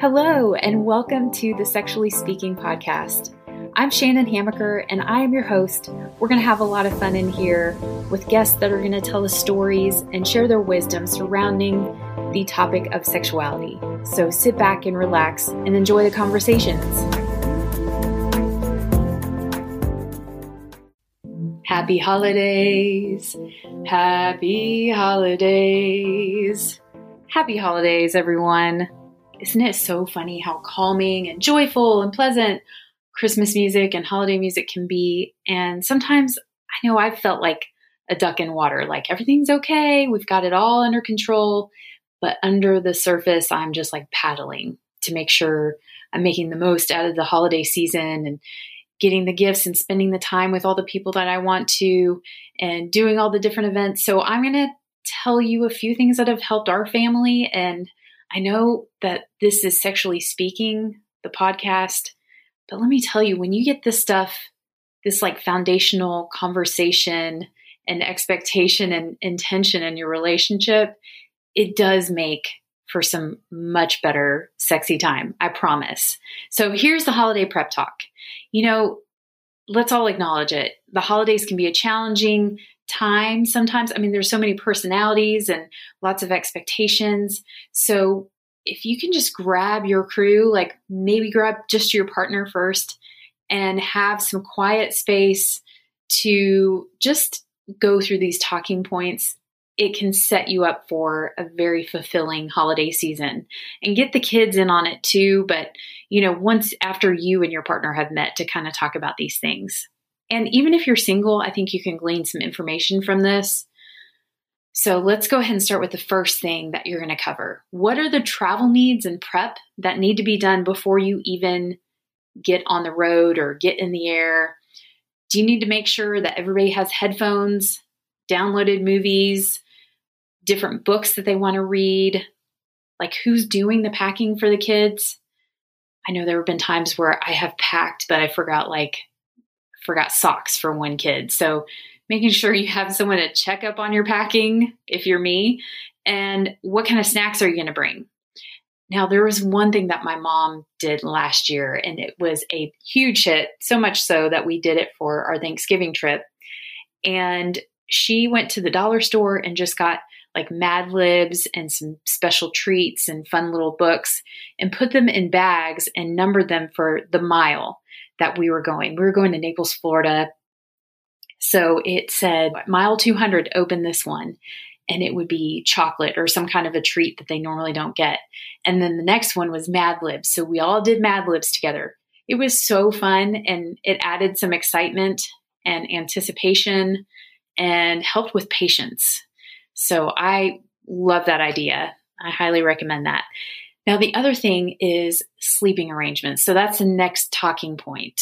Hello, and welcome to the Sexually Speaking podcast. I'm Shannon Hamaker, and I am your host. We're going to have a lot of fun in here with guests that are going to tell us stories and share their wisdom surrounding the topic of sexuality. So sit back and relax and enjoy the conversations. Happy holidays! Happy holidays! Happy holidays, everyone! Isn't it so funny how calming and joyful and pleasant Christmas music and holiday music can be? And sometimes I know I've felt like a duck in water, like everything's okay, we've got it all under control. But under the surface, I'm just like paddling to make sure I'm making the most out of the holiday season and getting the gifts and spending the time with all the people that I want to and doing all the different events. So I'm going to tell you a few things that have helped our family. And I know that this is sexually speaking, the podcast, but let me tell you, when you get this stuff, this like foundational conversation and expectation and intention in your relationship, it does make for some much better sexy time. I promise. So here's the holiday prep talk. You know, let's all acknowledge it. The holidays can be a challenging time sometimes. I mean, there's so many personalities and lots of expectations. So if you can just grab your crew, like maybe grab just your partner first and have some quiet space to just go through these talking points it can set you up for a very fulfilling holiday season and get the kids in on it too. But, you know, once after you and your partner have met to kind of talk about these things. And even if you're single, I think you can glean some information from this. So let's go ahead and start with the first thing that you're going to cover. What are the travel needs and prep that need to be done before you even get on the road or get in the air? Do you need to make sure that everybody has headphones, downloaded movies, different books that they want to read, like who's doing the packing for the kids. I know there have been times where I have packed, but I forgot like forgot socks for one kid. So making sure you have someone to check up on your packing if you're me and what kind of snacks are you going to bring? Now, there was one thing that my mom did last year, and it was a huge hit, so much so that we did it for our Thanksgiving trip. And she went to the dollar store and just got like Mad Libs and some special treats and fun little books and put them in bags and numbered them for the mile that we were going. We were going to Naples, Florida. So it said mile 200, open this one. And it would be chocolate or some kind of a treat that they normally don't get. And then the next one was Mad Libs. So we all did Mad Libs together. It was so fun and it added some excitement and anticipation and helped with patience so I love that idea. I highly recommend that. Now, the other thing is sleeping arrangements. So that's the next talking point.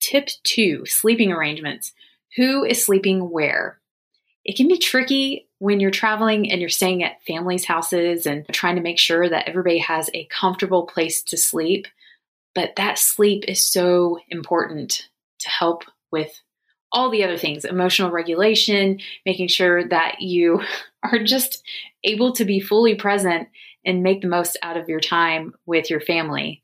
Tip two sleeping arrangements. Who is sleeping where? It can be tricky when you're traveling and you're staying at families' houses and trying to make sure that everybody has a comfortable place to sleep. But that sleep is so important to help with all the other things emotional regulation, making sure that you are just able to be fully present and make the most out of your time with your family.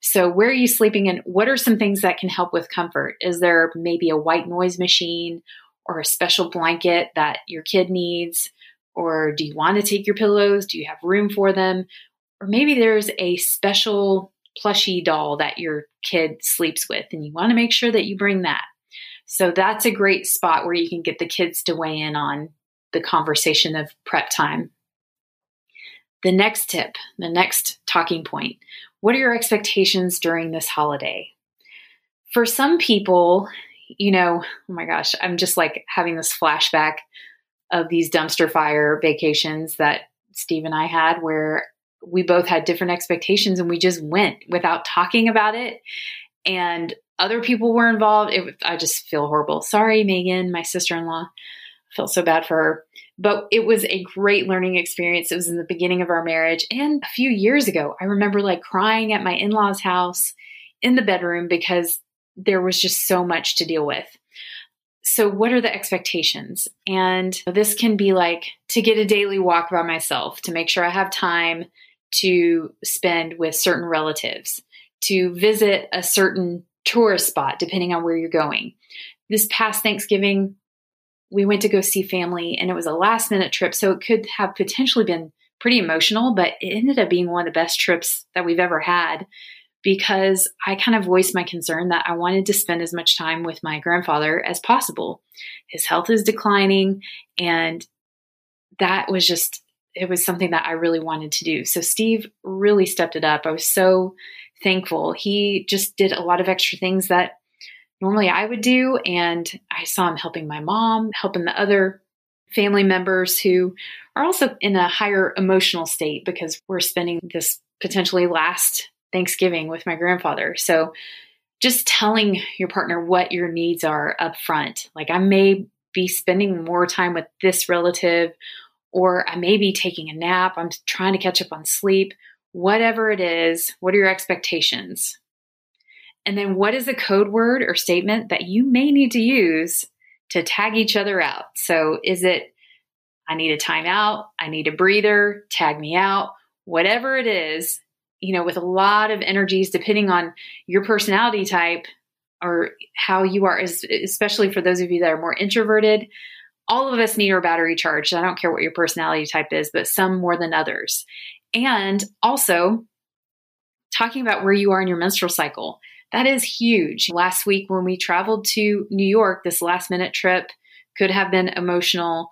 So, where are you sleeping and what are some things that can help with comfort? Is there maybe a white noise machine or a special blanket that your kid needs? Or do you want to take your pillows? Do you have room for them? Or maybe there's a special plushy doll that your kid sleeps with and you want to make sure that you bring that. So that's a great spot where you can get the kids to weigh in on the conversation of prep time. The next tip, the next talking point what are your expectations during this holiday? For some people, you know, oh my gosh, I'm just like having this flashback of these dumpster fire vacations that Steve and I had where we both had different expectations and we just went without talking about it. And other people were involved. It, I just feel horrible. Sorry, Megan, my sister in law. I felt so bad for her. But it was a great learning experience. It was in the beginning of our marriage. And a few years ago, I remember like crying at my in law's house in the bedroom because there was just so much to deal with. so, what are the expectations? And this can be like to get a daily walk by myself, to make sure I have time to spend with certain relatives, to visit a certain tourist spot, depending on where you're going. This past Thanksgiving, we went to go see family, and it was a last minute trip. So, it could have potentially been pretty emotional, but it ended up being one of the best trips that we've ever had because I kind of voiced my concern that I wanted to spend as much time with my grandfather as possible. His health is declining, and that was just, it was something that I really wanted to do. So Steve really stepped it up. I was so thankful. He just did a lot of extra things that normally I would do, and I saw him helping my mom, helping the other family members who are also in a higher emotional state because we're spending this potentially last Thanksgiving with my grandfather. So just telling your partner what your needs are up front. Like I may be spending more time with this relative or I may be taking a nap. I'm trying to catch up on sleep. Whatever it is, what are your expectations? And then what is a code word or statement that you may need to use to tag each other out? So is it I need a timeout, I need a breather, tag me out, whatever it is, you know, with a lot of energies, depending on your personality type or how you are, especially for those of you that are more introverted. All of us need our battery charged. I don't care what your personality type is, but some more than others. And also, talking about where you are in your menstrual cycle. That is huge. Last week, when we traveled to New York, this last minute trip could have been emotional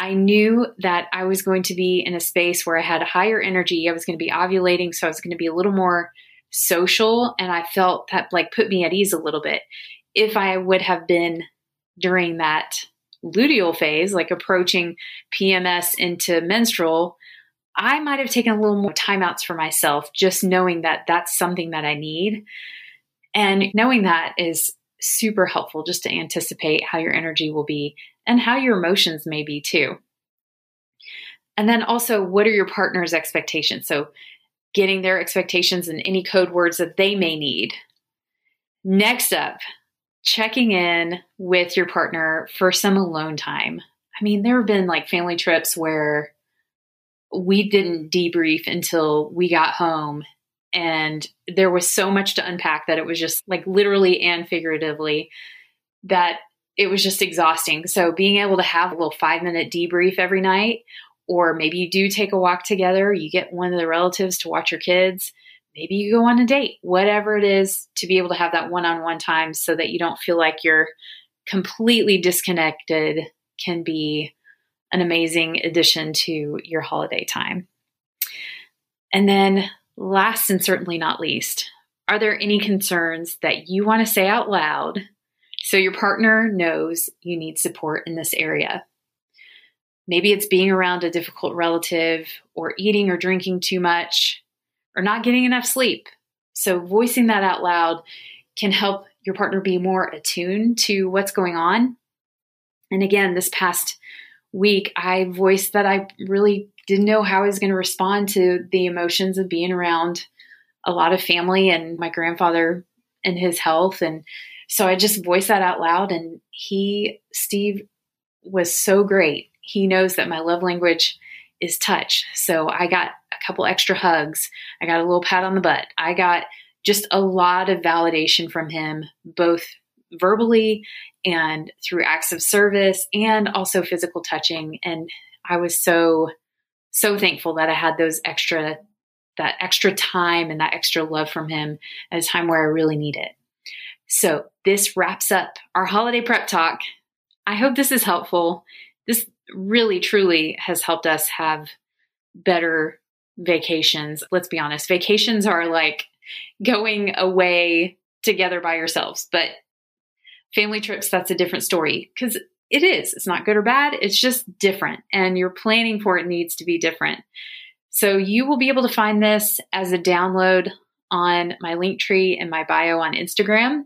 I knew that I was going to be in a space where I had higher energy. I was going to be ovulating, so I was going to be a little more social. And I felt that like put me at ease a little bit. If I would have been during that luteal phase, like approaching PMS into menstrual, I might have taken a little more timeouts for myself, just knowing that that's something that I need. And knowing that is super helpful just to anticipate how your energy will be and how your emotions may be too. And then also, what are your partner's expectations? So, getting their expectations and any code words that they may need. Next up, checking in with your partner for some alone time. I mean, there have been like family trips where we didn't debrief until we got home and there was so much to unpack that it was just like literally and figuratively that it was just exhausting. So being able to have a little five minute debrief every night, or maybe you do take a walk together, you get one of the relatives to watch your kids, maybe you go on a date, whatever it is, to be able to have that one on one time so that you don't feel like you're completely disconnected can be an amazing addition to your holiday time. And then Last and certainly not least, are there any concerns that you want to say out loud so your partner knows you need support in this area? Maybe it's being around a difficult relative, or eating or drinking too much, or not getting enough sleep. So, voicing that out loud can help your partner be more attuned to what's going on. And again, this past week, I voiced that I really didn't know how I was going to respond to the emotions of being around a lot of family and my grandfather and his health. And so I just voiced that out loud. And he, Steve, was so great. He knows that my love language is touch. So I got a couple extra hugs. I got a little pat on the butt. I got just a lot of validation from him, both verbally and through acts of service and also physical touching. And I was so so thankful that I had those extra that extra time and that extra love from him at a time where I really need it. So, this wraps up our holiday prep talk. I hope this is helpful. This really truly has helped us have better vacations. Let's be honest, vacations are like going away together by yourselves, but family trips, that's a different story because it is. It's not good or bad. It's just different. And your planning for it needs to be different. So you will be able to find this as a download on my link tree and my bio on Instagram.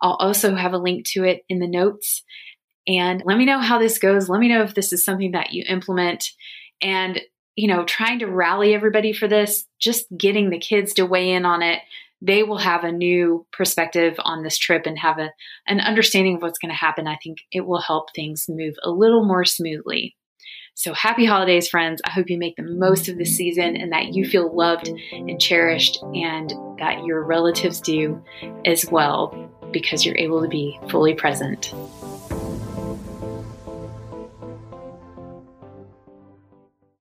I'll also have a link to it in the notes. And let me know how this goes. Let me know if this is something that you implement. And, you know, trying to rally everybody for this, just getting the kids to weigh in on it they will have a new perspective on this trip and have a, an understanding of what's going to happen. I think it will help things move a little more smoothly. So happy holidays, friends. I hope you make the most of this season and that you feel loved and cherished and that your relatives do as well because you're able to be fully present.